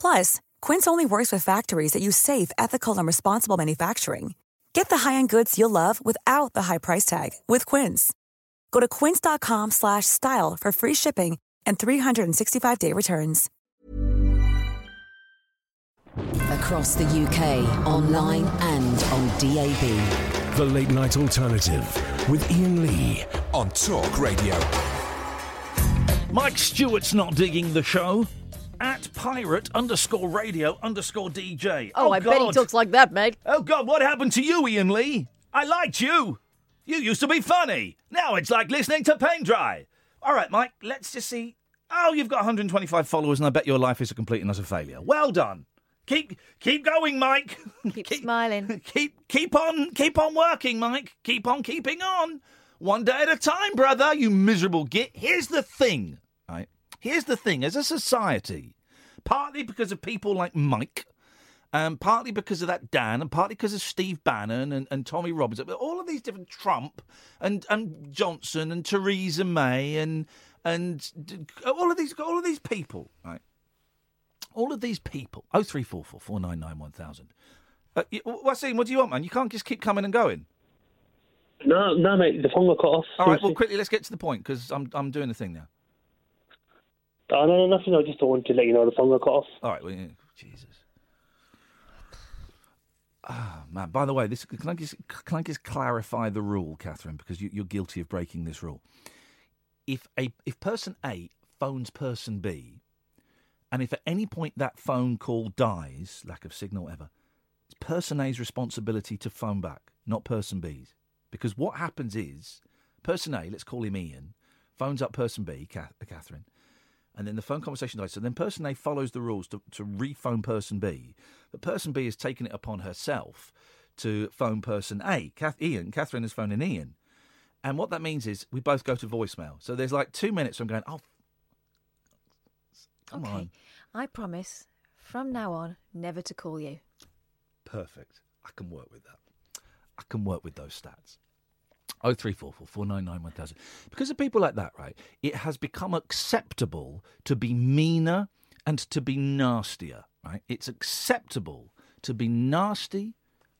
Plus, Quince only works with factories that use safe, ethical, and responsible manufacturing. Get the high-end goods you'll love without the high price tag with Quince. Go to quince.com slash style for free shipping and 365-day returns. Across the UK, online and on DAB. The Late Night Alternative with Iain Lee on Talk Radio. Mike Stewart's not digging the show. At pirate underscore radio underscore DJ. Oh, oh, I bet he God. talks like that, mate. Oh, God, what happened to you, Iain Lee? I liked you. You used to be funny. Now it's like listening to Pain Dry. All right, Mike, let's just see. Oh, you've got 125 followers, and I bet your life is a complete and utter failure. Well done. Keep keep going, Mike. Keep, smiling. Keep keep on keep on working, Mike. Keep on keeping on. One day at a time, brother. You miserable git. Here's the thing? Here's the thing. As a society, partly because of people like Mike, um, partly because of that Dan, and partly because of Steve Bannon and, and Tommy Robinson, but all of these different Trump and and Johnson and Theresa May and and all of these all of these people, right? All of these people. Oh three four four four nine nine one thousand. Uh, Ian, What do you want, man? You can't just keep coming and going. No, no, mate. The phone got cut off. All right. Well, quickly, let's get to the point because I'm I'm doing the thing now. Oh, no, no, nothing. I just wanted to let you know the phone got cut off. All right. Well, yeah, Jesus. Ah, man. By the way, this can I just can I just clarify the rule, Catherine, because you, you're guilty of breaking this rule. If a if person A phones person B, and if at any point that phone call dies, lack of signal, whatever, it's person A's responsibility to phone back, not person B's. Because what happens is, person A, let's call him Ian, phones up person B, Catherine, and then the phone conversation dies. So then person A follows the rules to, to rephone person B, but person B has taken it upon herself to phone person A. Kath- Ian, Catherine is phoning Ian. And what that means is we both go to voicemail. So there's like two minutes I'm going, oh, come okay. on. I promise from now on never to call you. Perfect. I can work with that. I can work with those stats. Oh three four four four nine nine one thousand. Because of people like that, right? It has become acceptable to be meaner and to be nastier, right? It's acceptable to be nasty,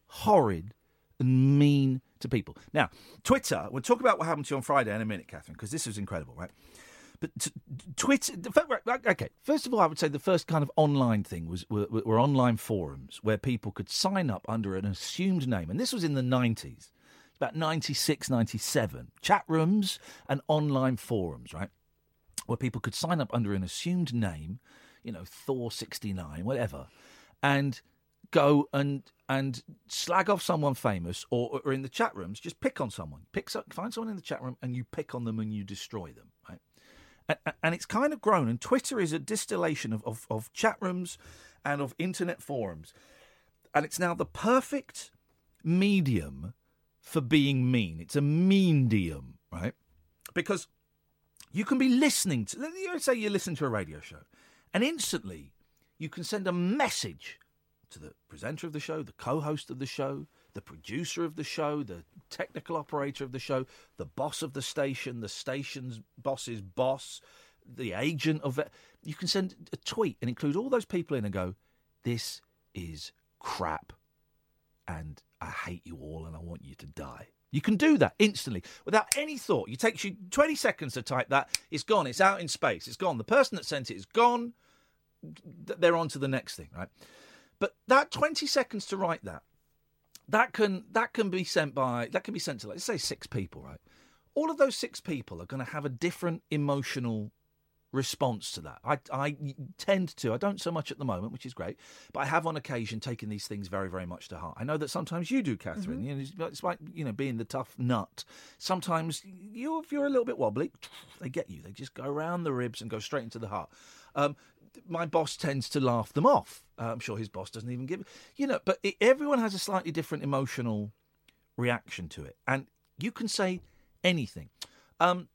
horrid, and mean to people. Now, Twitter. We'll talk about what happened to you on Friday in a minute, Catherine, because this was incredible, right? But t- Twitter. Okay, first of all, I would say the first kind of online thing was were, were online forums where people could sign up under an assumed name, and this was in the nineties, about 96, 97. Chat rooms and online forums, right, where people could sign up under an assumed name, you know, Thor sixty nine, whatever, and go and and slag off someone famous, or, or in the chat rooms, just pick on someone, pick so, find someone in the chat room, and you pick on them and you destroy them, right? A- a- and it's kind of grown. And Twitter is a distillation of, of, of chat rooms and of internet forums. And it's now the perfect medium for being mean. It's a medium, right? Because you can be listening to, let me say you listen to a radio show, and instantly you can send a message to the presenter of the show, the co host of the show, the producer of the show, the technical operator of the show, the boss of the station, the station's boss's boss, the agent of it. You can send a tweet and include all those people in and go, This is crap. And I hate you all and I want you to die. You can do that instantly without any thought. It takes you 20 seconds to type that. It's gone. It's out in space. It's gone. The person that sent it is gone. They're on to the next thing, right? But that 20 seconds to write that, that can that can be sent by that can be sent to let's say six people, right? All of those six people are going to have a different emotional response to that. I, I tend to. I don't so much at the moment, which is great, but I have on occasion taken these things very, very much to heart. I know that sometimes you do, Catherine. You know, it's, it's like you know being the tough nut. Sometimes you, if you're a little bit wobbly, they get you. They just go around the ribs and go straight into the heart. Um, my boss tends to laugh them off. Uh, I'm sure his boss doesn't even give, you know. But it, everyone has a slightly different emotional reaction to it, and you can say anything. Um,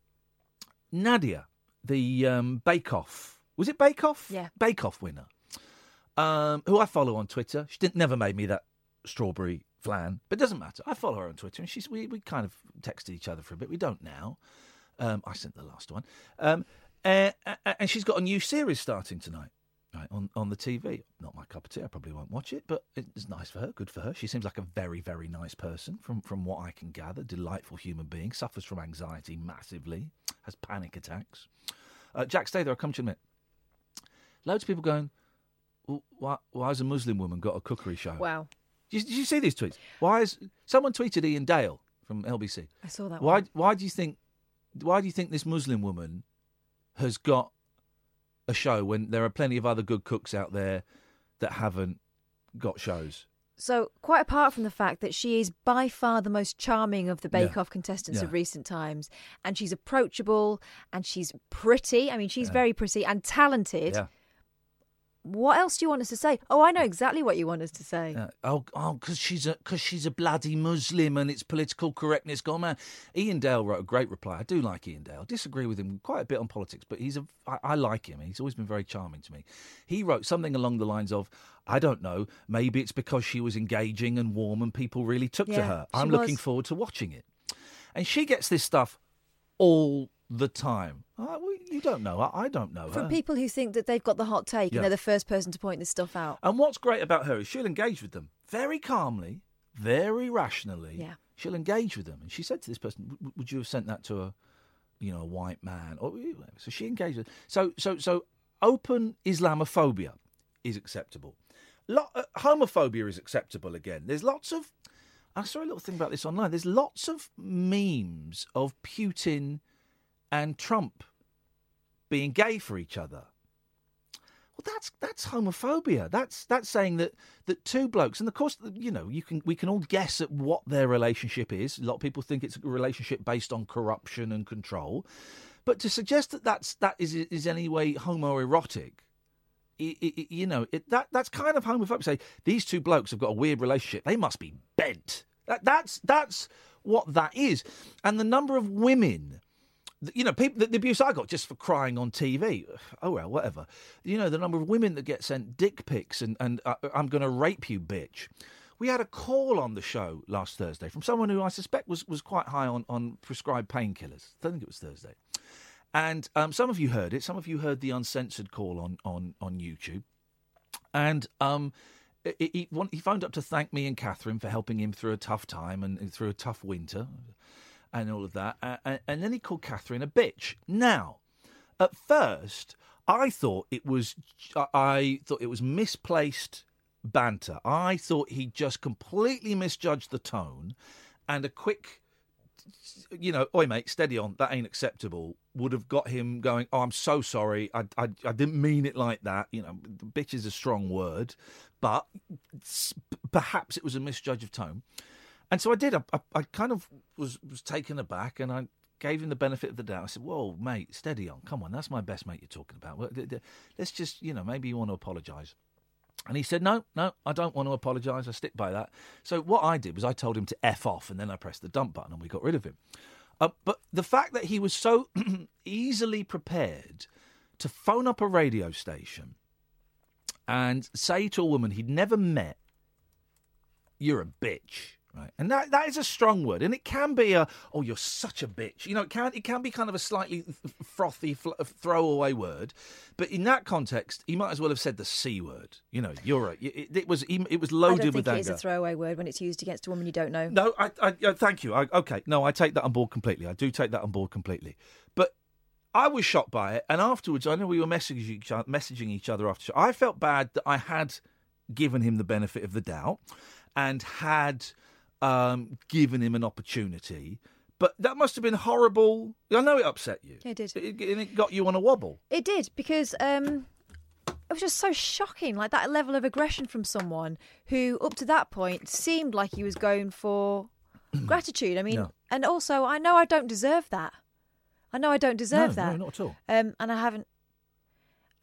Nadia, the um, Bake Off, was it Bake Off? Yeah. Bake Off winner, um, who I follow on Twitter. She didn't never made me that strawberry flan, but it doesn't matter. I follow her on Twitter, and she's we, we kind of texted each other for a bit. We don't now. Um, I sent the last one, um, uh, and she's got a new series starting tonight. Right, on, on the TV. Not my cup of tea. I probably won't watch it, but it's nice for her. Good for her. She seems like a very, very nice person from, from what I can gather. Delightful human being. Suffers from anxiety massively. Has panic attacks. Uh, Jack, stay there. I'll come to you in a minute. Loads of people going, well, why, why has a Muslim woman got a cookery show? Wow. Did you, did you see these tweets? Why is someone tweeted Iain Dale from LBC? I saw that Why? one. Why do you think? Why do you think this Muslim woman has got a show when there are plenty of other good cooks out there that haven't got shows? So, quite apart from the fact that she is by far the most charming of the Bake Yeah. Off contestants Yeah. of recent times, and she's approachable and she's pretty. I mean, she's very pretty and talented. Yeah. What else do you want us to say? Oh, I know exactly what you want us to say. Yeah. Oh, oh, because she's a because she's a bloody Muslim and it's political correctness gone man. Iain Dale wrote a great reply. I do like Iain Dale. I disagree with him quite a bit on politics, but he's a I, I like him. He's always been very charming to me. He wrote something along the lines of, "I don't know. Maybe it's because she was engaging and warm and people really took to her. I'm looking forward to watching it." And she gets this stuff all the time. Uh, well, you don't know. I, I don't know From her. people who think that they've got the hot take Yeah. and they're the first person to point this stuff out. And what's great about her is she'll engage with them very calmly, very rationally. Yeah. She'll engage with them. And she said to this person, "W- "Would you have sent that to a, you know, a white man?" Or so she engaged. With, so so so open Islamophobia is acceptable. Lo- uh, homophobia is acceptable again. There's lots of. I saw a little thing about this online. There's lots of memes of Putin and Trump being gay for each other. Well, that's that's homophobia. That's that's saying that that two blokes, and of course, you know, you can we can all guess at what their relationship is. A lot of people think it's a relationship based on corruption and control, but to suggest that that's that is is any way homoerotic, i i you know, it, that that's kind of homophobic. Say these two blokes have got a weird relationship. They must be bent. That, that's that's what that is, and the number of women you know, people, the, the abuse I got just for crying on TV. Oh well, whatever. You know, the number of women that get sent dick pics and and uh, I'm going to rape you, bitch. We had a call on the show last Thursday from someone who I suspect was, was quite high on, on prescribed painkillers. I think it was Thursday. And um, some of you heard it. Some of you heard the uncensored call on, on, on YouTube. And um, he, he, one- he phoned up to thank me and Catherine for helping him through a tough time and through a tough winter and all of that. Uh, and, then he called Catherine a bitch. Now, at first, I thought it was I thought it was misplaced banter. I thought he just completely misjudged the tone, and a quick, you know, oi mate, steady on, that ain't acceptable. Would have got him going. Oh, I'm so sorry. I I, I didn't mean it like that. You know, bitch is a strong word, but perhaps it was a misjudge of tone. And so I did. I, I, I kind of was, was taken aback and I gave him the benefit of the doubt. I said, Whoa, mate, steady on. Come on, that's my best mate you're talking about. Let's just, you know, maybe you want to apologise. And he said, No, no, I don't want to apologise. I stick by that. So what I did was I told him to F off and then I pressed the dump button and we got rid of him. Uh, but the fact that he was so easily prepared to phone up a radio station and say to a woman he'd never met, you're a bitch right and that that is a strong word and it can be a oh you're such a bitch you know it can it can be kind of a slightly frothy fl- throwaway word but in that context he might as well have said the c word you know you're a it, it was it was I loaded don't think with it anger is a throwaway word when it's used against a woman you don't know. no, I, I, uh, thank you. I, okay, no, I take that on board completely. I do take that on board completely. But I was shocked by it, and afterwards, I know we were messaging each other, messaging each other after. I felt bad that I had given him the benefit of the doubt and had um, given him an opportunity. But that must have been horrible. I know it upset you. It did. It, and it got you on a wobble. It did because um, it was just so shocking, like that level of aggression from someone who, up to that point, seemed like he was going for gratitude. I mean, Yeah. and also I know I don't deserve that. I know I don't deserve no, that. No, not at all. Um, and I haven't.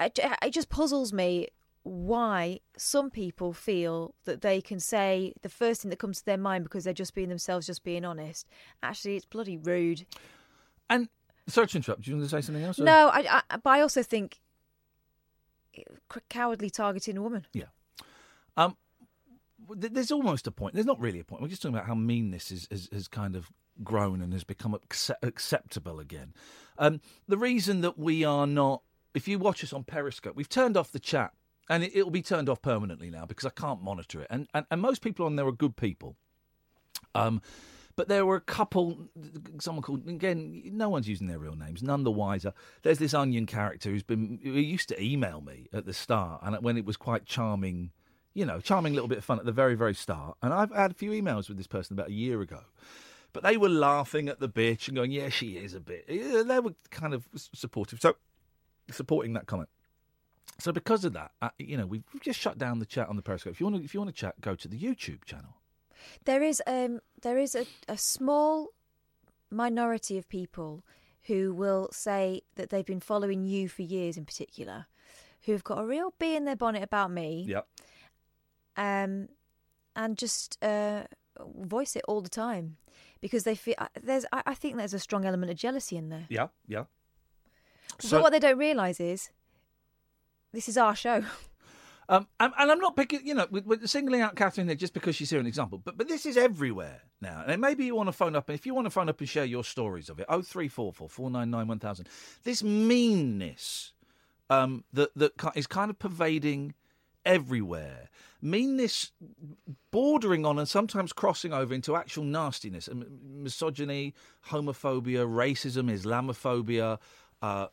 It, it just puzzles me why some people feel that they can say the first thing that comes to their mind because they're just being themselves, just being honest. Actually, it's bloody rude. And sorry to interrupt. Do you want to say something else? No, I, I, but I also think cowardly targeting a woman. Yeah. Um, there's almost a point. There's not really a point. We're just talking about how mean this is, has, has kind of grown and has become acce- acceptable again. Um, the reason that we are not, if you watch us on Periscope, we've turned off the chat, and it, it'll be turned off permanently now because I can't monitor it. And and, and most people on there are good people. Um, but there were a couple, someone called, again, no one's using their real names, none the wiser. There's this onion character who's been, who used to email me at the start, and when it was quite charming, you know, charming little bit of fun at the very, very start. And I've had a few emails with this person about a year ago. But they were laughing at the bitch and going, yeah, she is a bit. They were kind of supportive. So, supporting that comment. So because of that, uh, you know, we've just shut down the chat on the Periscope. If you want to, if you want to chat, go to the YouTube channel. There is um there is a, a small minority of people who will say that they've been following you for years in particular, who have got a real bee in their bonnet about me. Yep. Um, and just uh, voice it all the time because they feel uh, there's. I, I think there's a strong element of jealousy in there. Yeah, yeah. but what they don't realise is this is our show. Um, and, and I'm not picking, you know, we're, we're singling out Catherine there just because she's here an example, but but this is everywhere now. And maybe you want to phone up, and if you want to phone up and share your stories of it, oh three four four four nine nine one thousand. This meanness um, that that is kind of pervading everywhere. Meanness bordering on and sometimes crossing over into actual nastiness, and misogyny, homophobia, racism, Islamophobia, uh,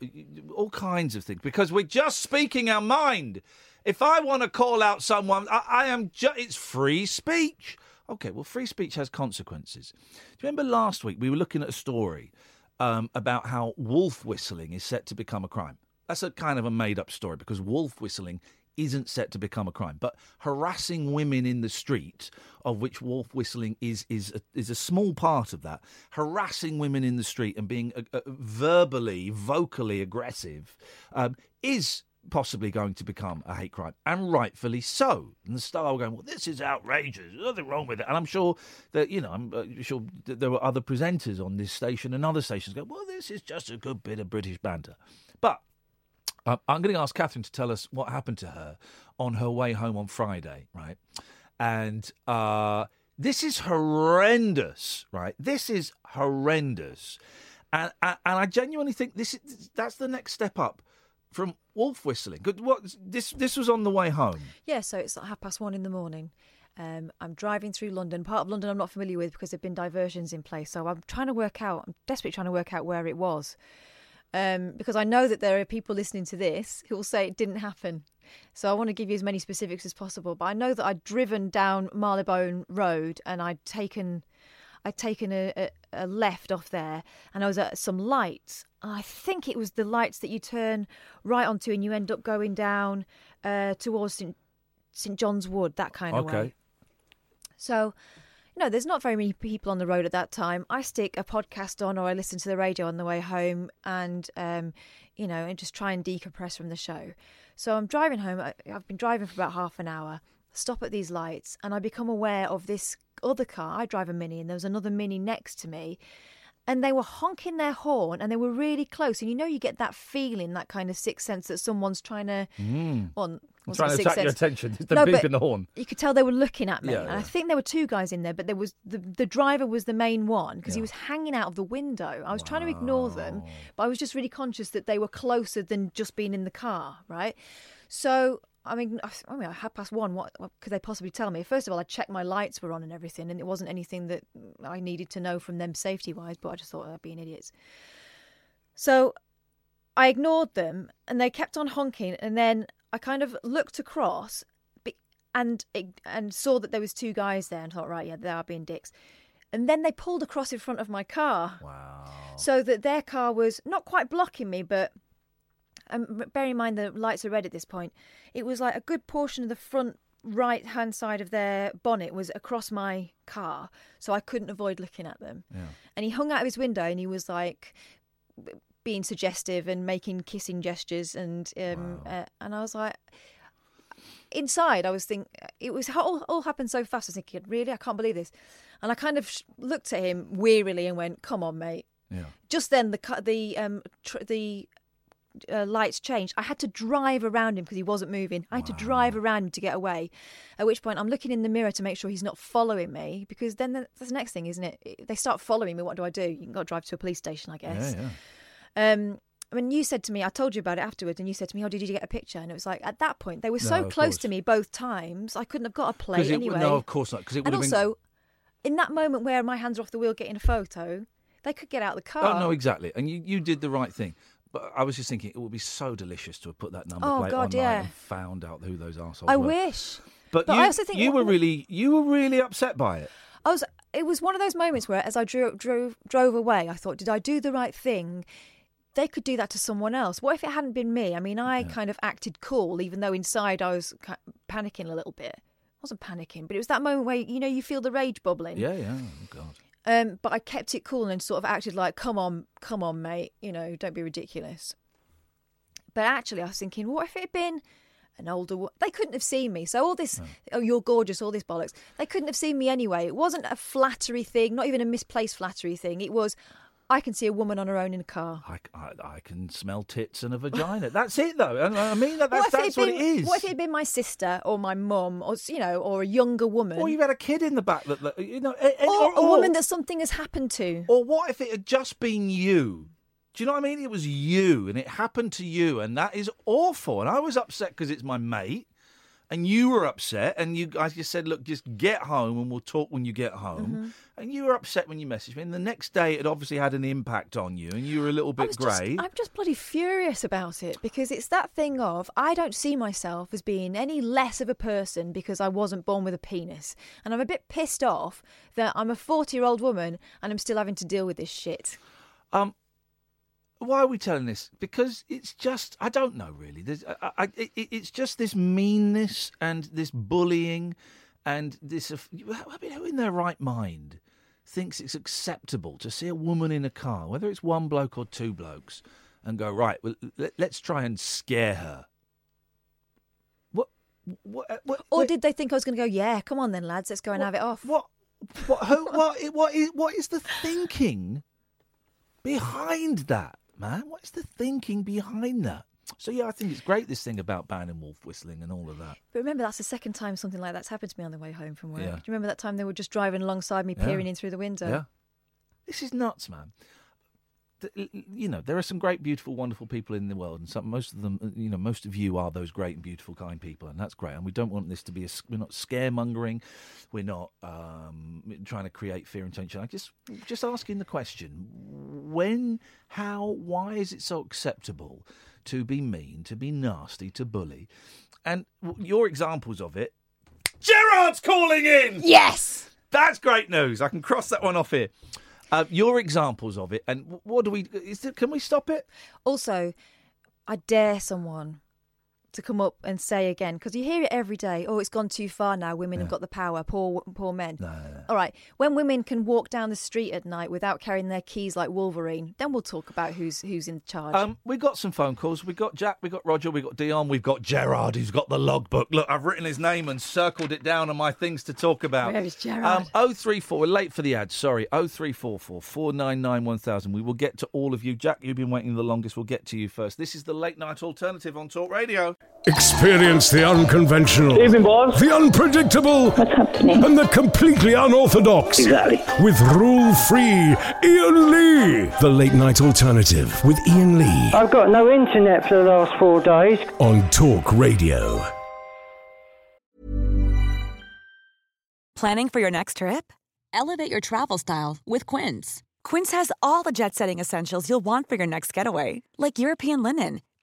all kinds of things. Because we're just speaking our mind. If I want to call out someone, I, I am. Ju- it's free speech. Okay, well, free speech has consequences. Do you remember last week we were looking at a story um, about how wolf whistling is set to become a crime? That's a kind of a made up story because wolf whistling isn't set to become a crime, but harassing women in the street, of which wolf whistling is is a, is a small part of that, harassing women in the street and being uh, uh, verbally, vocally aggressive, um, is possibly going to become a hate crime, and rightfully so. And the star were going, well, this is outrageous. There's nothing wrong with it. And I'm sure that you know, I'm uh, sure there were other presenters on this station and other stations go, well, this is just a good bit of British banter, but. Um, I'm going to ask Catherine to tell us what happened to her on her way home on Friday, right? And uh, this is horrendous, right? This is horrendous, and and, and I genuinely think this is that's the next step up from wolf whistling. Good, what this this was on the way home. Yeah, so it's like half past one in the morning. Um, I'm driving through London, part of London I'm not familiar with because there've been diversions in place. So I'm trying to work out, I'm desperately trying to work out where it was. Um, because I know that there are people listening to this who will say it didn't happen. So I want to give you as many specifics as possible. But I know that I'd driven down Marylebone Road and I'd taken, I'd taken a, a, a left off there, and I was at some lights. I think it was the lights that you turn right onto, and you end up going down uh, towards St St John's Wood, that kind of way. Okay. So, know, there's not very many people on the road at that time. I stick a podcast on or I listen to the radio on the way home and, um, you know, and just try and decompress from the show. So I'm driving home. I've been driving for about half an hour, stop at these lights, and I become aware of this other car. I drive a Mini and there was another Mini next to me. And they were honking their horn and they were really close. And you know, you get that feeling, that kind of sixth sense that someone's trying to. Mm. Well, wasn't Trying to attract your sense. attention. It's the No, beep but the horn. You could tell they were looking at me. Yeah, and yeah. I think there were two guys in there, but there was the the driver was the main one because he was hanging out of the window. I was trying to ignore them, but I was just really conscious that they were closer than just being in the car, right? So. I mean, I I mean, half past one. What, what could they possibly tell me? First of all, I checked my lights were on and everything, and it wasn't anything that I needed to know from them safety wise. But I just thought they're being idiots. So I ignored them and they kept on honking and then I kind of looked across and and saw that there was two guys there and thought right yeah they are being dicks and then they pulled across in front of my car. Wow. So that their car was not quite blocking me, but um, bear in mind the lights are red at this point. It was like a good portion of the front right hand side of their bonnet was across my car, so I couldn't avoid looking at them. Yeah. And he hung out of his window and he was like being suggestive and making kissing gestures, and um, uh, and I was like. Inside, I was thinking it was all, all happened so fast. I was thinking, really, I can't believe this, and I kind of sh- looked at him wearily and went, "Come on, mate." Yeah. Just then, the the um tr- the uh, lights changed. I had to drive around him because he wasn't moving. I had to drive around him to get away. At which point, I'm looking in the mirror to make sure he's not following me because then the- that's the next thing, isn't it? They start following me. What do I do? You can go drive to a police station, I guess. Yeah, yeah. Um, when you said to me, I told you about it afterwards, and you said to me, "Oh, did you get a picture?" And it was like at that point they were so No, close course. to me both times. I couldn't have got a plate it- anyway. no, of course not, 'cause it and would have been- also, in that moment where my hands are off the wheel getting a photo, they could get out of the car. Oh no, exactly. And you, you did the right thing. But I was just thinking it would be so delicious to have put that number Oh, plate God, online yeah. and found out who those assholes I were. wish. But, But you, I also think you were really you were really upset by it. I was. It was one of those moments where, as I drove drove drove away, I thought, did I do the right thing? They could do that to someone else. What if it hadn't been me? I mean, I kind of acted cool, even though inside I was panicking a little bit. I wasn't panicking, but it was that moment where you know you feel the rage bubbling. Yeah, yeah. Oh, God. Um, but I kept it cool and sort of acted like, "Come on, come on, mate. You know, don't be ridiculous." But actually, I was thinking, what if it had been an older? They couldn't have seen me. So all this, oh, you're gorgeous, all this bollocks. They couldn't have seen me anyway. It wasn't a flattery thing, not even a misplaced flattery thing. It was, I can see a woman on her own in a car. I, I, I can smell tits and a vagina. That's it, though. I, I mean, that, that's, if that's it'd what been, it is. What if it had been my sister or my mum or you know or a younger woman or you had a kid in the back that, that you know, a- a- or, a or- woman that something has happened to? Or what if it had just been you? Do you know what I mean? It was you, and it happened to you, and that is awful. And I was upset because it's my mate, and you were upset, and you guys just said, "Look, just get home, and we'll talk when you get home." Mm-hmm. And you were upset when you messaged me, and the next day it obviously had an impact on you, and you were a little I bit grey. I'm just bloody furious about it because it's that thing of I don't see myself as being any less of a person because I wasn't born with a penis. And I'm a bit pissed off that I'm a 40 year old woman and I'm still having to deal with this shit. Um, why are we telling this? Because it's just I don't know really. There's, I, I, it, it's just this meanness and this bullying and this. Uh, I mean, who in their right mind thinks it's acceptable to see a woman in a car, whether it's one bloke or two blokes, and go right? Well, let, let's try and scare her. What? What? Uh, what Or did they think I was going to go, yeah, come on then, lads, let's go and have it off? What? What? Who, what? What is? What is the thinking behind that, man? What is the thinking behind that? So yeah, I think it's great this thing about banning wolf whistling and all of that. But remember, that's the second time something like that's happened to me on the way home from work. Yeah. Do you remember that time they were just driving alongside me, Yeah. peering in through the window? Yeah, this is nuts, man. You know, there are some great, beautiful, wonderful people in the world, and some, most of them, uh, you know, most of you are those great and beautiful, kind people, and that's great. And we don't want this to be a. We're not scaremongering. We're not um, trying to create fear and tension. I just, just asking the question: When, how, why is it so acceptable to be mean, to be nasty, to bully? And your examples of it. Gerard's calling in. Yes. That's great news. I can cross that one off here. Uh, your examples of it, and what do we? Is it, can we stop it? Also, I dare someone to come up and say again because you hear it every day. Oh, it's gone too far now. Women have got the power. Poor, poor men. All right. When women can walk down the street at night without carrying their keys like Wolverine, then we'll talk about who's who's in charge. Um, we got some phone calls. We got Jack, we got Roger, we got Dion, we've got Gerard, who's got the logbook. Look, I've written his name and circled it down on my things to talk about. Where is Gerard? Um, 034, we're late for the ad. Sorry, 0344 499 1000. We will get to all of you. Jack, you've been waiting the longest. We'll get to you first. This is the late night alternative on Talk Radio. Experience the unconventional, Evening, boss. the unpredictable, and the completely unorthodox. Exactly. With rule free Iain Lee. The late night alternative with Iain Lee I've got no internet for the last four days. on Talk Radio. Planning for your next trip? Elevate your travel style with Quince. Quince has all the jet setting essentials you'll want for your next getaway, like European linen,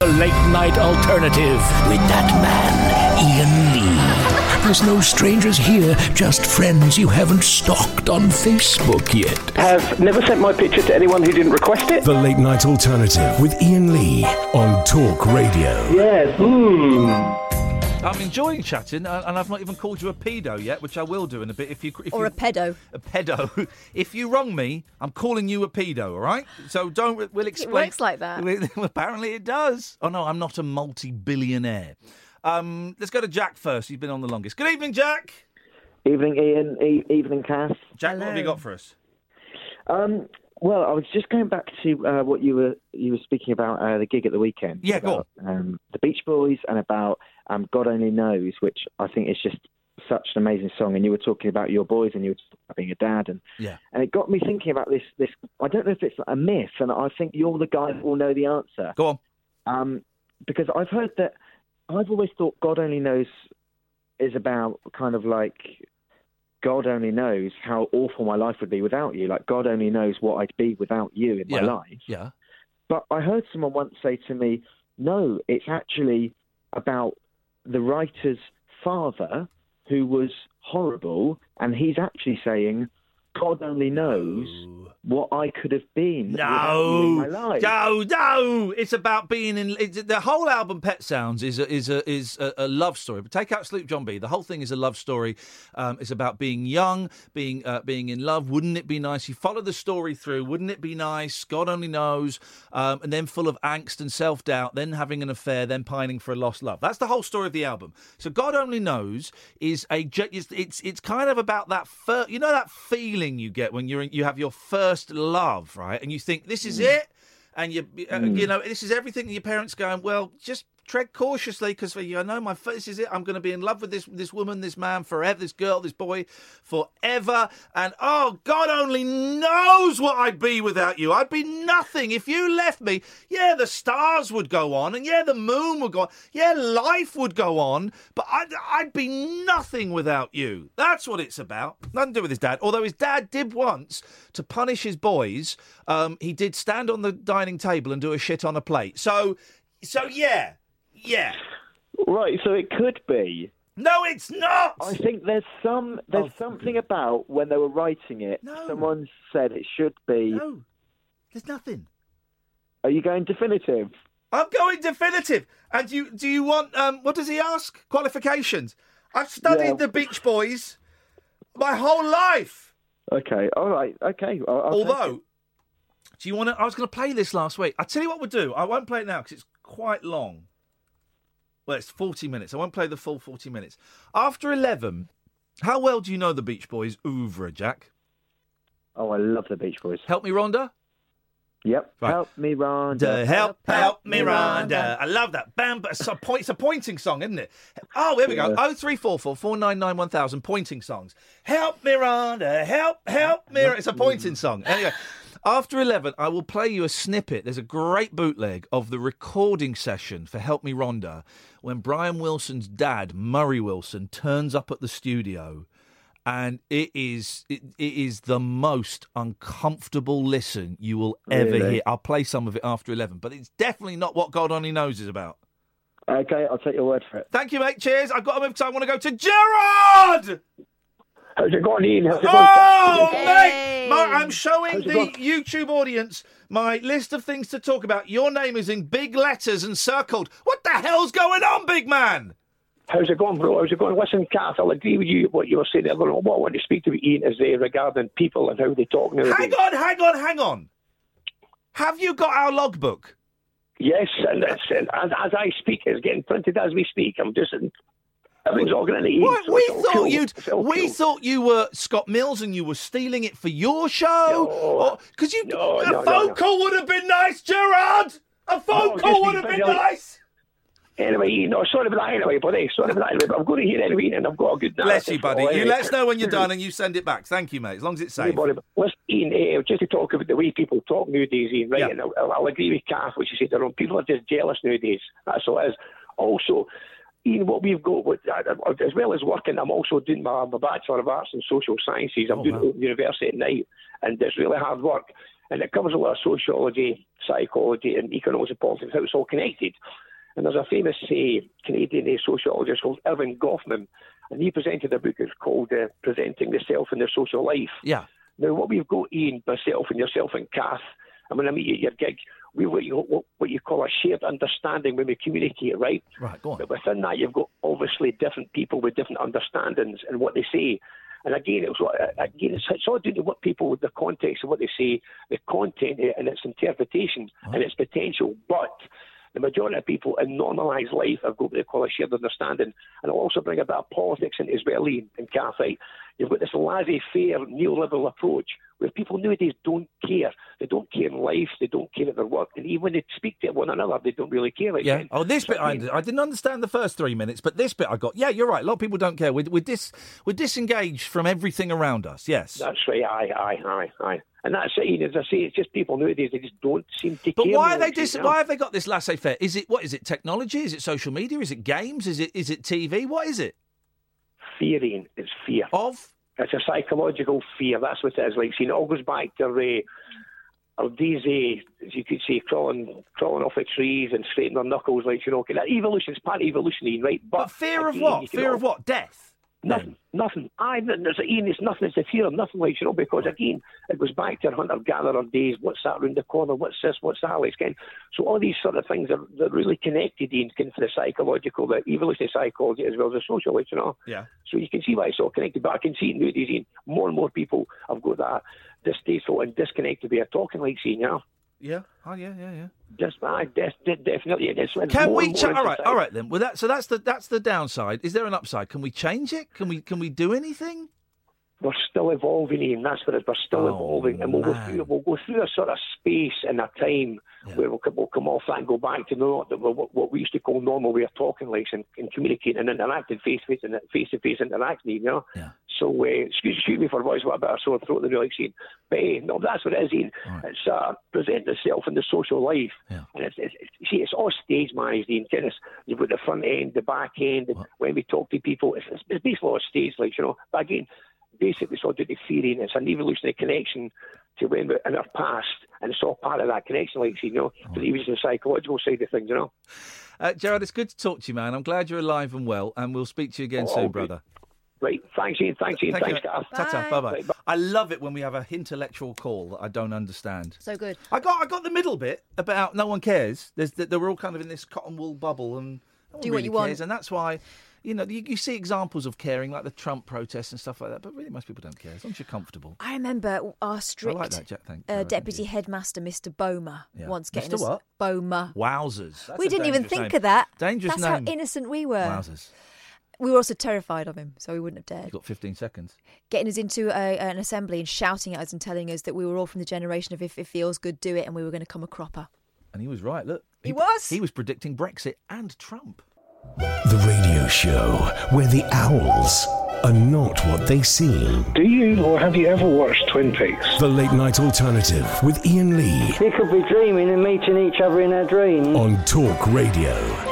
The late night alternative with that man, Iain Lee. There's no strangers here, just friends you haven't stalked on Facebook yet. Have never sent my picture to anyone who didn't request it. The late night alternative with Iain Lee on Talk Radio. Yes. Hmm. I'm enjoying chatting, and and I've not even called you a pedo yet, which I will do in a bit. If you if Or you, a pedo. a pedo. If you wrong me, I'm calling you a pedo. All right. So don't. We'll explain. It works like that. Apparently it does. Oh no, I'm not a multi-billionaire. Um, let's go to Jack first. He's been on the longest. Good evening, Jack. Evening, Ian. E- evening, Cass. Jack, what have you got for us? Um, well, I was just going back to uh, what you were you were speaking about uh, the gig at the weekend. Yeah, go about, Um, the Beach Boys and about um, God Only Knows, which I think is just such an amazing song. And you were talking about your boys, and you were being a dad, and Yeah. and it got me thinking about this. This I don't know if it's a myth, and I think you're the guy that will know the answer. Go on. Um, because I've heard that I've always thought God Only Knows is about kind of like God only knows how awful my life would be without you. Like God only knows what I'd be without you in my life. Yeah. But I heard someone once say to me, "No, it's actually about the writer's father who was horrible, and he's actually saying." God only knows what I could have been without you in No, my life. no, no! It's about being in. The whole album, Pet Sounds, is a, is a is a, a love story. But take out Sloop John B. The whole thing is a love story. Um, it's about being young, being uh, being in love. Wouldn't it be nice? You follow the story through. Wouldn't it be nice? God only knows. Um, and then full of angst and self doubt. Then having an affair. Then pining for a lost love. That's the whole story of the album. So God only knows is a. It's it's, it's kind of about that. Fir- you know that feeling you get when you're in, you have your first love, right? And you think this is it? And you uh, you know this is everything and your parents going well just tread cautiously because I know my this is it I'm going to be in love with this this woman this man forever this girl this boy forever. And oh God only knows what I'd be without you. I'd be nothing if you left me. Yeah the stars would go on and yeah the moon would go on. Yeah life would go on but I'd, I'd be nothing without you. That's what it's about. Nothing to do with his dad. Although his dad did once to punish his boys um, he did stand on the dining table and do a shit on a plate. So so yeah yeah Right, so it could be. no it's not I think there's some there's Oh. something about when they were writing it. Someone said it should be. No, there's nothing. Are you going definitive? I'm going definitive. And you do you want um what does he ask? Qualifications. I've studied Yeah. the Beach Boys my whole life. Okay, all right, okay. I'll, I'll Although, do you want to? I was going to play this last week. I tell you what we'll do. I won't play it now because it's quite long. Well, it's forty minutes. I won't play the full forty minutes. After eleven, how well do you know the Beach Boys' oeuvre, Jack? oh, I love the Beach Boys. Help me, Rhonda. Yep. Right. Help me, Ron. Duh, help, help me, Rhonda. I love that. Bam, but it's a, point, it's a pointing song, isn't it? Oh, here we go. Oh three four four four nine nine one thousand pointing songs. Help me, Rhonda. Help, help me. It's a pointing song. Anyway, after eleven, I will play you a snippet. There's a great bootleg of the recording session for Help Me, Rhonda, when Brian Wilson's dad, Murray Wilson, turns up at the studio. And it is it, it is the most uncomfortable listen you will ever Really? hear. I'll play some of it after eleven, but it's definitely not what God only knows is about. Okay, I'll take your word for it. Thank you, mate. Cheers. I've got to move because I want to go to Gerard. How's it going, Ian? How's it going? Oh, Cass? mate! Mark, I'm showing the going? YouTube audience my list of things to talk about. Your name is in big letters and circled. What the hell's going on, big man? How's it going, bro? How's it going? Listen, Kath, I'll agree with you what you were saying. earlier on. What I want to speak to Ian is uh, regarding people and how they talk nowadays. Hang on, hang on, hang on. Have you got our logbook? Yes, and, it's, and as, as I speak, it's getting printed as we speak. I'm just everything's all going to What? so we thought cool. you'd. We cool. thought you were Scott Mills and you were stealing it for your show. Because you, no, a no, phone no. call would have been nice, Gerard. A phone No, call would have been nice. Anyway, Ian, no, sorry about that anyway, buddy. Sorry about that anyway, but I'm going to hear anyway, and I've got a good Bless you, buddy. You let us know when you're done and you send it back. Thank you, mate. As long as it's safe. But listen, Ian, uh, just to talk about the way people talk nowadays, Ian, right? Yeah. And I'll, I'll agree with Kath, what she said. People are just jealous nowadays. That's all it is. Also, Ian, what we've got, what, as well as working, I'm also doing my, my Bachelor of Arts in Social Sciences. I'm Oh, doing wow. university at night, and it's really hard work. And it covers a lot of sociology, psychology, and economics and politics, how it's all connected. And there's a famous uh, Canadian uh, sociologist called Erving Goffman, and he presented a book it's called uh, Presenting the Self in the Social Life. Yeah. Now, what we've got, Ian, myself and yourself and Kath, and when I meet you at your gig, we what you, what, what you call a shared understanding when we communicate, right? Right, go on. But within that, you've got obviously different people with different understandings and what they say. And again, it's what- uh, again, it's, it's all due to what people, with the context of what they say, the content uh, and its interpretation and its potential. But the majority of people in normalised life have got what they call a shared understanding. And I'll also bring a bit of politics in Ian and Kath, right? You've got this laissez-faire neoliberal approach where people nowadays don't care. They don't care in life. They don't care at their work. And even when they speak to one another, they don't really care. Like Yeah. Oh, this So bit I, again- I didn't understand the first three minutes, but this bit I got. Yeah, you're right. A lot of people don't care. We're, we're, dis, we're disengaged from everything around us. Yes. That's right. Aye, aye, aye, aye. And that's it. Ian, As I say, it's just people nowadays they just don't seem to But care. But why are they dis- Why have they got this laissez-faire? Is it what is it? Technology? Is it social media? Is it games? Is it is it TV? What is it? Fear, Ian. It's fear. Of? It's a psychological fear. That's what it is. Like, see, it all goes back to our days, uh, as you could say, crawling, crawling off the trees and scraping their knuckles, like you know. That evolution's part of evolution, right? But, But fear of what? Fear of what? Death. Nothing, nothing. I there's Ian, it's nothing. It's a fear of nothing, like you know, because again, it goes back to our hunter-gatherer days. What's that around the corner? What's this? What's that? Like, kind so all these sort of things are they're really connected, Ian, kind for the psychological, the evolutionary psychology as well as the social, you know. Yeah. So you can see why it's all connected. But I can see nowadays, Ian, more and more people have got that distasteful and disconnected way of talking, like seeing, you know. Yeah. Oh yeah, yeah, yeah. Just, I de- de- definitely. It's Can we? and Ch- more all right, all right then. Well, that so that's the that's the downside. Is there an upside? Can we change it? Can we can we do anything? We're still evolving, Ian. That's what it is. We're still Oh, evolving, and we'll go through we'll go through a sort of space and a time where we'll, come- we'll come off that and go back to we're- what, what we used to call normal way of talking, like and, and communicating and interacting face to face and face to face interaction, you know. Yeah. So uh, excuse, excuse me for voice, what a bit of a sore throat than really saying, but eh, no, that's what it is, Ian. It's uh, present itself in the social life, and it's, it's, it's see, it's all stage managed, Ian. Tennis, you've got the front end, the back end, and when we talk to people, it's, it's, it's basically all stage, like you know. But again, basically it's all due theory and it's an evolutionary connection to when we're in our past and it's all part of that connection, like you know, to the evolutionary psychological side of things, you know. Uh, Gerard, it's good to talk to you, man. I'm glad you're alive and well, and we'll speak to you again Oh, soon, good. brother. Great. thanks Ian, thanks Ian, Thank thanks you. Gav. Ta-ta, bye-bye. I love it when we have a intellectual call that I don't understand. So good. I got I got the middle bit about no one cares. There's that they were all kind of in this cotton wool bubble and no one Do what really you want. and that's why. You know, you, you see examples of caring, like the Trump protests and stuff like that, but really most people don't care as long as you're comfortable. I remember our strict that, Jack, thank uh, you. deputy headmaster, Mr. Boma, Yeah. once getting Mr. us what? Boma. Wowzers! That's we didn't even think name. of that. Dangerous That's name. how innocent we were. Wowzers! We were also terrified of him, so we wouldn't have You dared. got 15 seconds. Getting us into a, an assembly and shouting at us and telling us that we were all from the generation of if it feels good, do it, and we were going to come a cropper. And he was right. Look, He was. He was predicting Brexit and Trump. The radio show where the owls are not what they seem. Do you or have you ever watched Twin Peaks? The late night alternative with Iain Lee We could be dreaming and meeting each other in their dreams. on Talk Radio.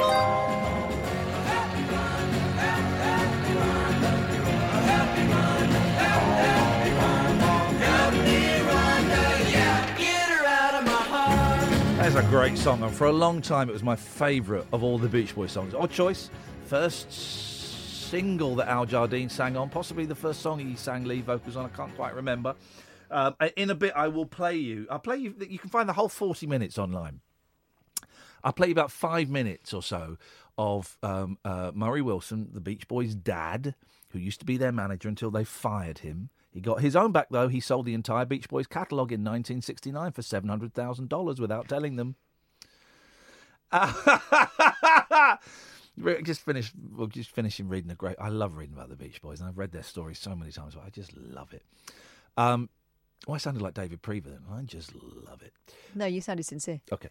A great song, and for a long time it was my favourite of all the Beach Boys songs. Odd choice, first single that Al Jardine sang on, possibly the first song he sang lead vocals on. I can't quite remember. Um, in a bit, I will play you. I'll play you. You can find the whole forty minutes online. I'll play you about five minutes or so of um, uh, Murray Wilson, the Beach Boys' dad, who used to be their manager until they fired him. He got his own back, though. He sold the entire Beach Boys catalogue in 1969 for $700,000 without telling them. Just finish. Well, just finishing reading a great. I love reading about the Beach Boys, and I've read their stories so many times. But I just love it. Um, well, I sounded like David Prever then. I just love it. No, you sounded sincere. Okay.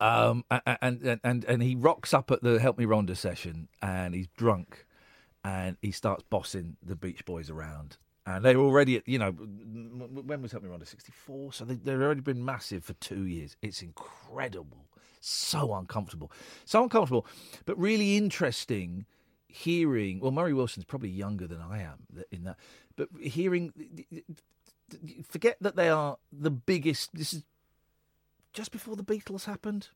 Um, and, and and and he rocks up at the Help Me Rhonda session, and he's drunk, and he starts bossing the Beach Boys around. And they're already, at, you know, when was Help Me? Sixty four. So they, they've already been massive for two years. It's incredible, so uncomfortable, so uncomfortable, but really interesting. Hearing, well, Murray Wilson's probably younger than I am in that, but hearing, forget that they are the biggest. This is just before the Beatles happened,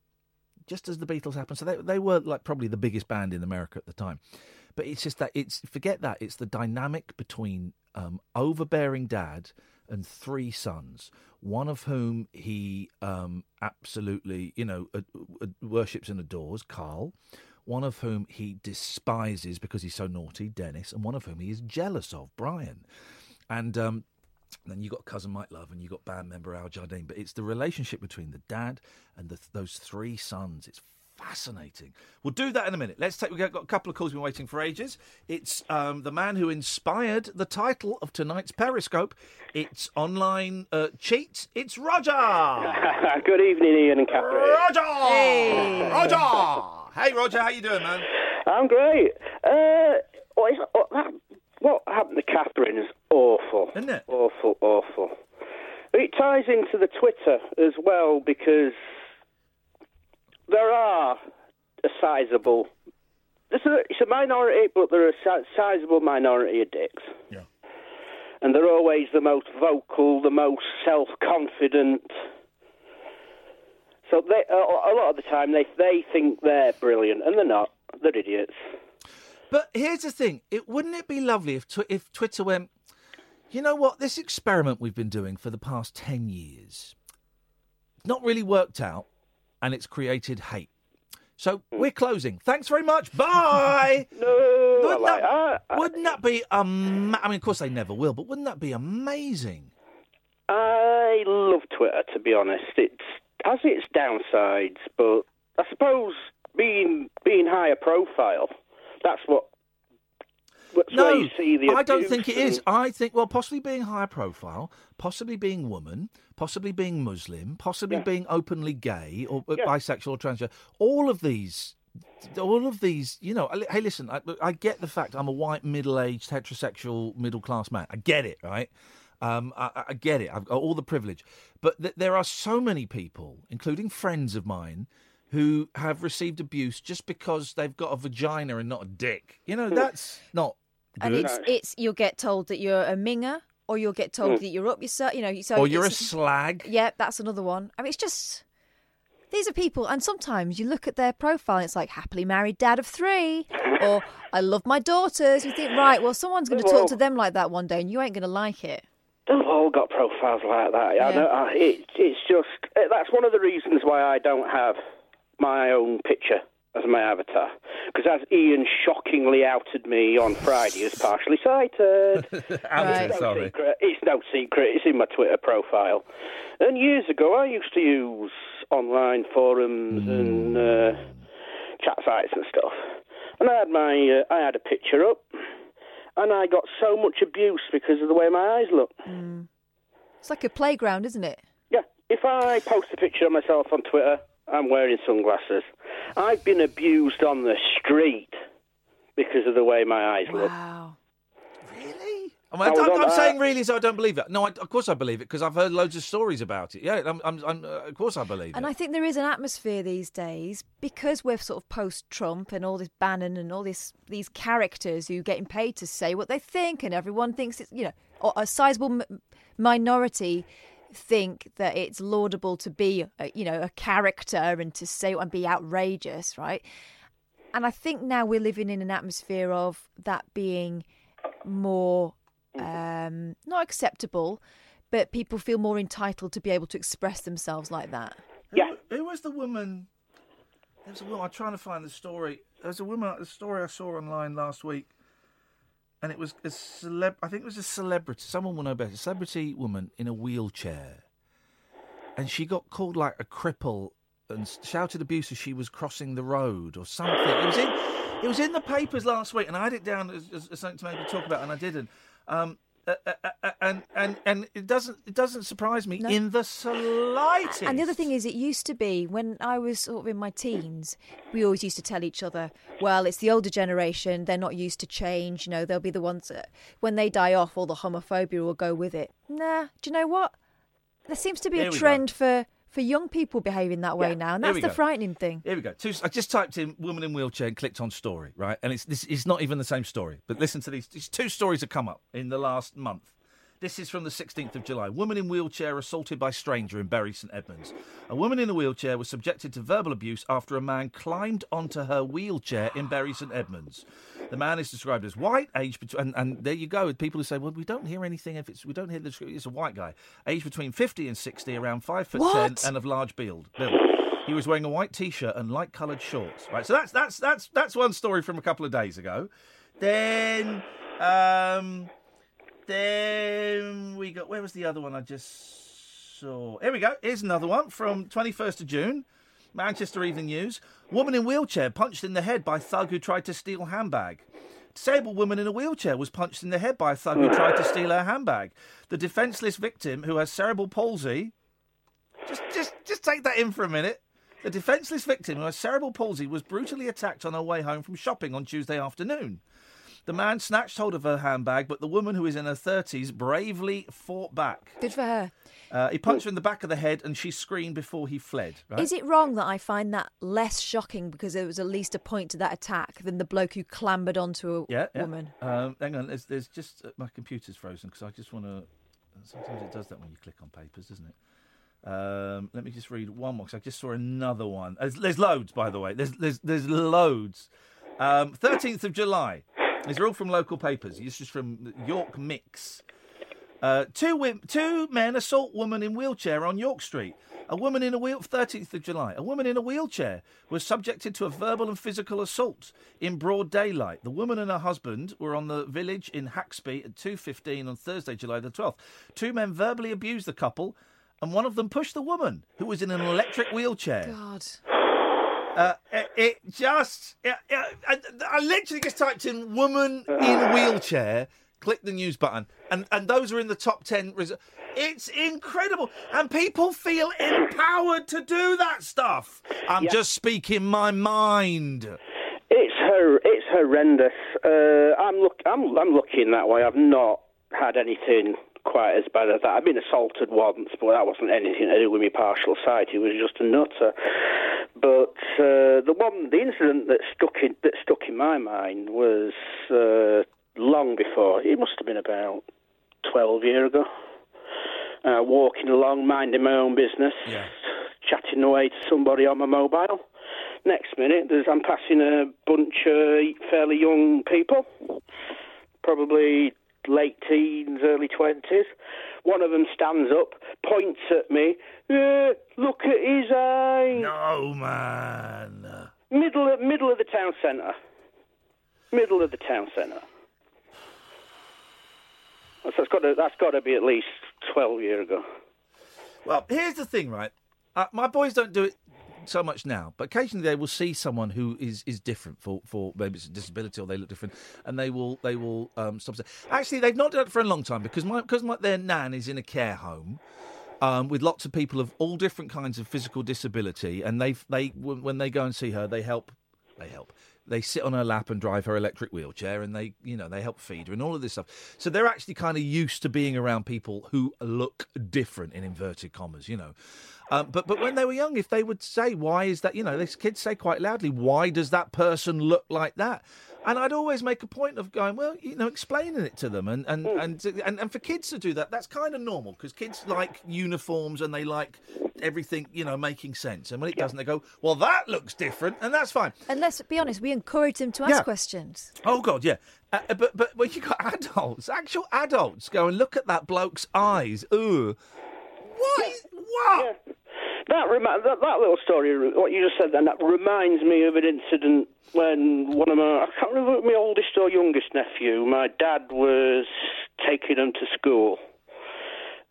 just as the Beatles happened. So they they were like probably the biggest band in America at the time. But it's just that it's forget that it's the dynamic between um, overbearing dad and three sons, one of whom he um, absolutely you know worships and adores, Carl. One of whom he despises because he's so naughty, Dennis, and one of whom he is jealous of, Brian. And um, then you got cousin Mike Love and you got band member Al Jardine. But it's the relationship between the dad and the, those three sons. It's fascinating. We'll do that in a minute. Let's take. We've got a couple of calls we've been waiting for ages. It's um, the man who inspired the title of tonight's Periscope. It's online uh, cheat. It's Roger. Good evening, Iain and Catherine. Roger. Hey. Roger. Hey, Roger. How you doing, man? I'm great. Uh, what, is, what, that, what happened to Catherine is awful. Isn't it? Awful, awful. It ties into the Twitter as well because there are a sizable. It's a, it's a minority, but there are a si- sizable minority of dicks. Yeah. And they're always the most vocal, the most self confident. So they, a, a lot of the time they they think they're brilliant, and they're not. They're idiots. But here's the thing: it wouldn't it be lovely if tw- if Twitter went, you know what? This experiment we've been doing for the past ten years, not really worked out, and it's created hate. So we're closing. Thanks very much. Bye. no, wouldn't, like, that, wouldn't that be um? I mean, of course they never will, but wouldn't that be amazing? I love Twitter, to be honest. It has its downsides, but I suppose being being higher profile, that's what. No, where you see the I don't think it is. I think, well, possibly being higher profile, possibly being woman, possibly being Muslim, possibly Yeah. being openly gay or uh, Yeah. bisexual or transgender. All of these, all of these, you know. Hey, listen, I, I get the fact I'm a white, middle-aged, heterosexual, middle-class man. I get it, right? Um, I, I- I get it. I've got all the privilege, but th- there are so many people, including friends of mine, who have received abuse just because they've got a vagina and not a dick. You know, that's not And it's it's you'll get told that you're a minger, or you'll get told Mm. that you're up yourself. You know, so or you're a it's- slag. Yeah, that's another one. I mean, it's just these are people, and sometimes you look at their profile, and it's like happily married dad of three, or I love my daughters. You think, right, well, someone's going to talk to them like that one day, and you ain't going to like it. They've all got profiles like that. I Yeah. know, I, it, it's just eh, that's one of the reasons why I don't have my own picture as my avatar. Because as Iain shockingly outed me on Friday as partially sighted. Outed, it's no sorry. secret. It's no secret. It's in my Twitter profile. And years ago, I used to use online forums and uh, chat sites and stuff. And I had my uh, I had a picture up, and I got so much abuse because of the way my eyes look. It's like a playground, isn't it? Yeah, if I post a picture of myself on Twitter, I'm wearing sunglasses. I've been abused on the street because of the way my eyes look. Wow. I mean, I I was don't- on- I'm saying really, so I don't believe it. No, I, of course I believe it because I've heard loads of stories about it. Yeah, I'm, I'm, I'm, uh, of course I believe it. And it. I think there is an atmosphere these days because we're sort of post-Trump and all this Bannon and all this these characters who are getting paid to say what they think, and everyone thinks it's you know or a sizable m- minority think that it's laudable to be a, you know a character and to say and be outrageous, right? And I think now we're living in an atmosphere of that being more um, not acceptable, but people feel more entitled to be able to express themselves like that. Yeah. Who, who was the woman? There was a woman. I'm trying to find the story. There's a woman. The story I saw online last week. And it was a celeb. I think it was a celebrity. Someone will know better. A celebrity woman in a wheelchair, and she got called like a cripple and shouted abuse as she was crossing the road or something. It was in. It was in the papers last week, and I had it down as, as, as something to maybe talk about, and I didn't. Um, uh, uh, uh, and and and it doesn't it doesn't surprise me in the slightest. And the other thing is, it used to be when I was sort of in my teens, we always used to tell each other, well, it's the older generation, they're not used to change, you know, they'll be the ones that, when they die off, all the homophobia will go with it. Nah, do you know what? There seems to be Here a trend for, for young people behaving that way now, and that's the go. frightening thing. Here we go. Two, I just typed in "woman in wheelchair" and clicked on story, right? And it's this is not even the same story. But listen to these. These two stories have come up in the last month. This is from the 16th of July. Woman in wheelchair assaulted by stranger in Bury St Edmunds. A woman in a wheelchair was subjected to verbal abuse after a man climbed onto her wheelchair in Bury St Edmunds. The man is described as white, age between, and, and there you go. with People who say, "Well, we don't hear anything if it's we don't hear the description." It's a white guy, age between 50 and 60, around five foot What? ten, and of large build. build. He was wearing a white t-shirt and light-coloured shorts. Right, so that's that's that's that's one story from a couple of days ago. Then, um, then we got where was the other one I just saw? Here we go. Here's another one from 21st of June. Manchester Evening News. Woman in wheelchair punched in the head by thug who tried to steal handbag. Disabled woman in a wheelchair was punched in the head by a thug who tried to steal her handbag. The defenceless victim, who has cerebral palsy, just, just, just take that in for a minute. The defenceless victim, who has cerebral palsy, was brutally attacked on her way home from shopping on Tuesday afternoon. The man snatched hold of her handbag, but the woman, who is in her 30s, bravely fought back. Good for her. Uh, he punched her in the back of the head, and she screamed before he fled. Right? Is it wrong that I find that less shocking because there was at least a point to that attack than the bloke who clambered onto a Yeah, yeah. woman? Um, hang on, there's, there's just uh, my computer's frozen because I just want to. Sometimes it does that when you click on papers, doesn't it? Um, let me just read one more because I just saw another one. There's, there's loads, by the way. There's there's there's loads. Um, Thirteenth of July. These are all from local papers. This is from York Mix. Uh, two, two men assault woman in wheelchair on York Street. A woman in a wheel, 13th of July. A woman in a wheelchair was subjected to a verbal and physical assault in broad daylight. The woman and her husband were on the village in Haxby at 2.15 on Thursday, July the 12th. Two men verbally abused the couple, and one of them pushed the woman, who was in an electric wheelchair. God. Uh, it, it just. It, I, I literally just typed in woman in wheelchair, click the news button, and, and those are in the top 10. Res- it's incredible. And people feel empowered to do that stuff. I'm just speaking my mind. It's her. It's horrendous. Uh, I'm look. I'm. I'm lucky in that way. I've not had anything quite as bad as that. I've been assaulted once, but that wasn't anything to do with my partial sight. He was just a nutter. But uh, the one, the incident that stuck in that stuck in my mind was uh, long before. It must have been about twelve years ago. Uh, walking along, minding my own business, chatting away to somebody on my mobile. Next minute, there's, I'm passing a bunch of fairly young people, probably late teens, early twenties. One of them stands up, points at me. "Eh, look at his eye. No man. Middle of, middle of the town centre. Middle of the town centre. That's, that's got to that's got to be at least twelve years ago. Well, here's the thing, right? Uh, my boys don't do it so much now, but occasionally they will see someone who is, is different for, for maybe it's a disability or they look different, and they will they will um, stop. Actually, they've not done it for a long time because my because my, their nan is in a care home. Um, with lots of people of all different kinds of physical disability, and they they when when they go and see her, they help they help. They sit on her lap and drive her electric wheelchair, and they, you know, they help feed her and all of this stuff. So they're actually kind of used to being around people who look different in inverted commas, you know. Um, but but when they were young, if they would say, "Why is that?" You know, these kids say quite loudly, "Why does that person look like that?" And I'd always make a point of going, well, you know, explaining it to them, and and and, and, and for kids to do that, that's kind of normal because kids like uniforms and they like everything, you know, making sense. And when it doesn't, they go, well, that looks different, and that's fine. And let's be honest, we encourage them to ask Yeah. questions. Oh God, yeah. Uh, uh, but but when you got adults, actual adults, go and look at that bloke's eyes. Ooh, what? What? That, that that little story, what you just said, then that reminds me of an incident when one of my I can't remember my oldest or youngest nephew. My dad was taking him to school,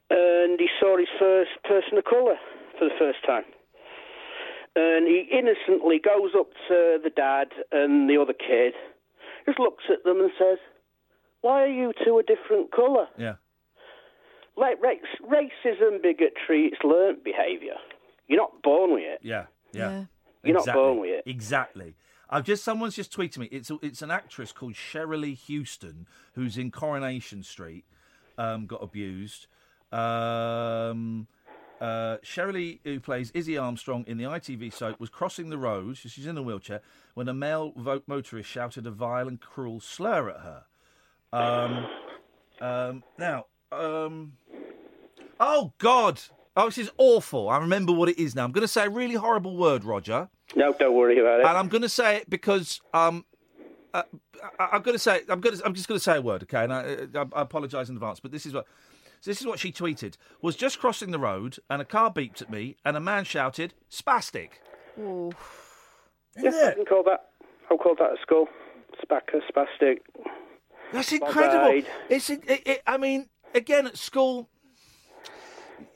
and he saw his first person of colour for the first time. And he innocently goes up to the dad and the other kid, just looks at them and says, "Why are you two a different colour?" Yeah. Like race, racism, bigotry, it's learnt behaviour. You're not born with it. Yeah, yeah. Yeah. You're not Exactly. born with it. Exactly. I've just someone's just tweeted me. It's a, it's an actress called Cherylee Houston who's in Coronation Street. Um, got abused. Um, uh, Cherylee, who plays Izzy Armstrong in the ITV soap, was crossing the road. She's in a wheelchair when a male vo- motorist shouted a vile and cruel slur at her. Um, um, now, um, oh God, oh this is awful. I remember what it is now. I'm going to say a really horrible word, Roger. No, don't worry about it. And I'm going to say it because um, uh, I, I'm going to say I'm going to, I'm just going to say a word, okay? And I, I, I apologise in advance, but this is what this is what she tweeted: was just crossing the road and a car beeped at me and a man shouted "spastic." Ooh. Yeah, I can call that. I'll call that at school. Spacker, spastic. That's incredible. It's it, it, I mean, again at school.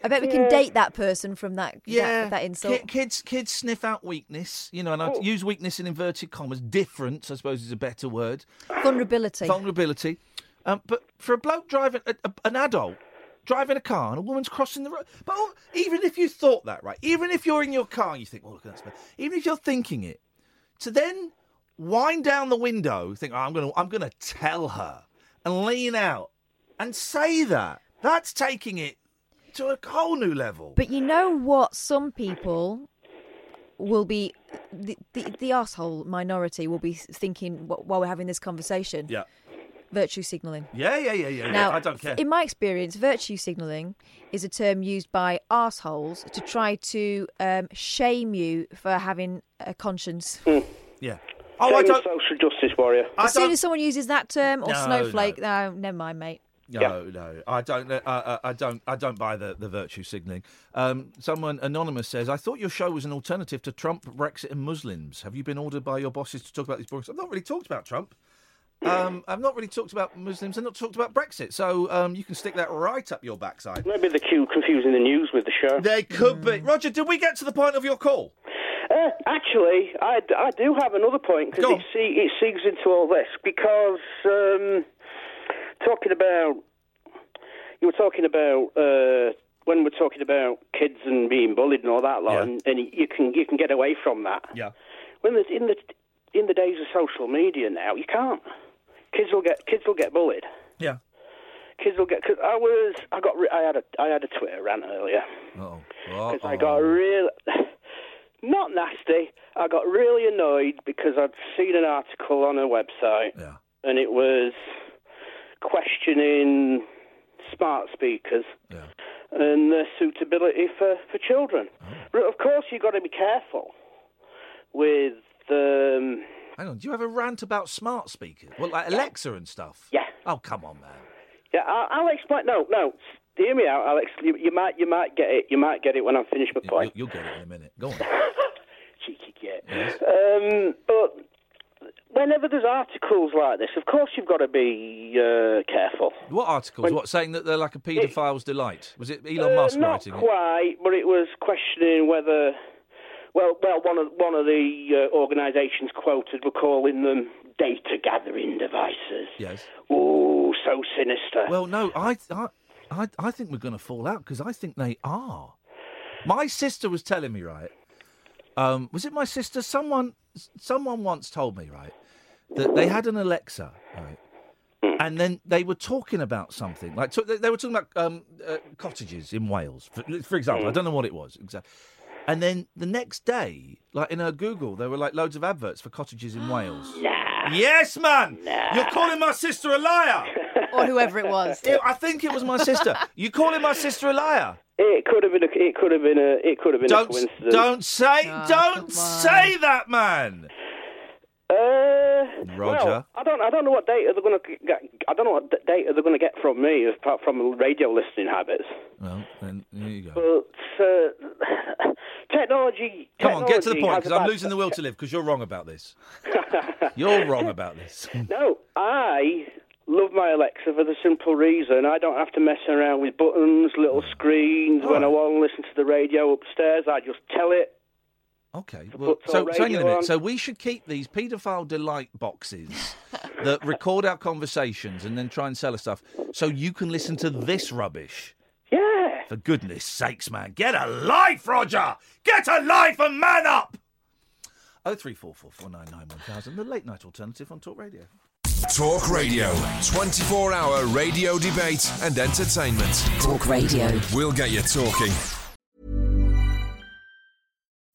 I bet we can date that person from that Yeah, that, that insult. Ki- kids kids sniff out weakness, you know, and I Oh. use weakness in inverted commas. Difference, I suppose, is a better word. Vulnerability. Vulnerability. Um, but for a bloke driving, a, a- an adult driving a car and a woman's crossing the road. But oh, even if you thought that, right? Even if you're in your car and you think, well, look at that. smell," Even if you're thinking it, to then wind down the window, think, oh, I'm going to, I'm going to tell her, and lean out and say that. That's taking it to a whole new level. But you know what? Some people will be the the, the asshole minority will be thinking while we're having this conversation. Yeah. Virtue signalling. Yeah, yeah, yeah, yeah. Now, yeah. I don't care. in my experience, virtue signalling is a term used by assholes to try to um, shame you for having a conscience. yeah. Oh, I don't- social justice warrior. As soon as someone uses that term or No, snowflake, no. never mind, mate. No, no, I don't. Uh, uh, I don't. I don't buy the, the virtue signalling. Um, someone anonymous says, "I thought your show was an alternative to Trump, Brexit, and Muslims. Have you been ordered by your bosses to talk about these boys? I've not really talked about Trump. Um, I've not really talked about Muslims. I've not talked about Brexit. So um, you can stick that right up your backside. Maybe the Q confusing the news with the show. They could be. Roger, did we get to the point of your call? Uh, actually, I, I do have another point because it, see, it segues into all this. Because um, talking about, you were talking about uh, when we're talking about kids and being bullied and all that lot, Yeah. and, and you can you can get away from that. Yeah. When there's in the in the days of social media now, you can't. Kids will get kids will get bullied. Yeah. Kids will get. Cause I was. I got. I had a. I had a Twitter rant earlier. Oh. Because I got real, not nasty. I got really annoyed because I'd seen an article on a website, Yeah. and it was questioning smart speakers and their suitability for for children. Oh. But of course, you've got to be careful with. Um, Hang on. Do you have a rant about smart speakers? Well, like Alexa and stuff. Yeah. Oh, come on, man. yeah, I'll, I'll explain. No, no. Hear me out, Alex. You, you might, you might get it. You might get it when I'm finished my point. You'll get it in a minute. Go on. cheeky git. Um, but whenever there's articles like this, of course you've got to be uh, careful. What articles? When- what saying that they're like a paedophile's delight? Was it Elon Uh, Musk not writing it? quite, but it was questioning whether. Well, well, one of one of the uh, organisations quoted were calling them data gathering devices. Yes. Ooh, so sinister. Well, no, I, I, I, I think we're going to fall out because I think they are. My sister was telling me, right? Um, was it my sister? Someone, someone once told me, right, that they had an Alexa, right, and then they were talking about something like t- they were talking about um, uh, cottages in Wales, for, for example. I don't know what it was exactly. And then the next day, like in her Google, there were like loads of adverts for cottages in Wales. Yes, man. You're calling my sister a liar. or whoever it was. It- I think it was my sister. You calling my sister a liar? it could have been. A, it could have been a. It could have been Don't coincidence. don't say Oh, don't say that, man. Uh, Roger. Well, I don't. I don't know what data they're going to get. I don't know what data they're going to get from me apart from radio listening habits. Well, then there you go. But uh, technology. Come on, get to the point because I'm losing the will to live because you're wrong about this. you're wrong about this. No, I love my Alexa for the simple reason I don't have to mess around with buttons, little screens. When I want to listen to the radio upstairs, I just tell it. Okay. Well, so, some so hang on a minute. on. So we should keep these paedophile delight boxes that record our conversations and then try and sell us stuff, so you can listen to this rubbish. Yeah. For goodness sakes, man, get a life, Roger. Get a life and man up. Oh three four four four nine nine one thousand. The late night alternative on Talk Radio. Talk Radio. 24 hour radio debate and entertainment. Talk Radio. We'll get you talking.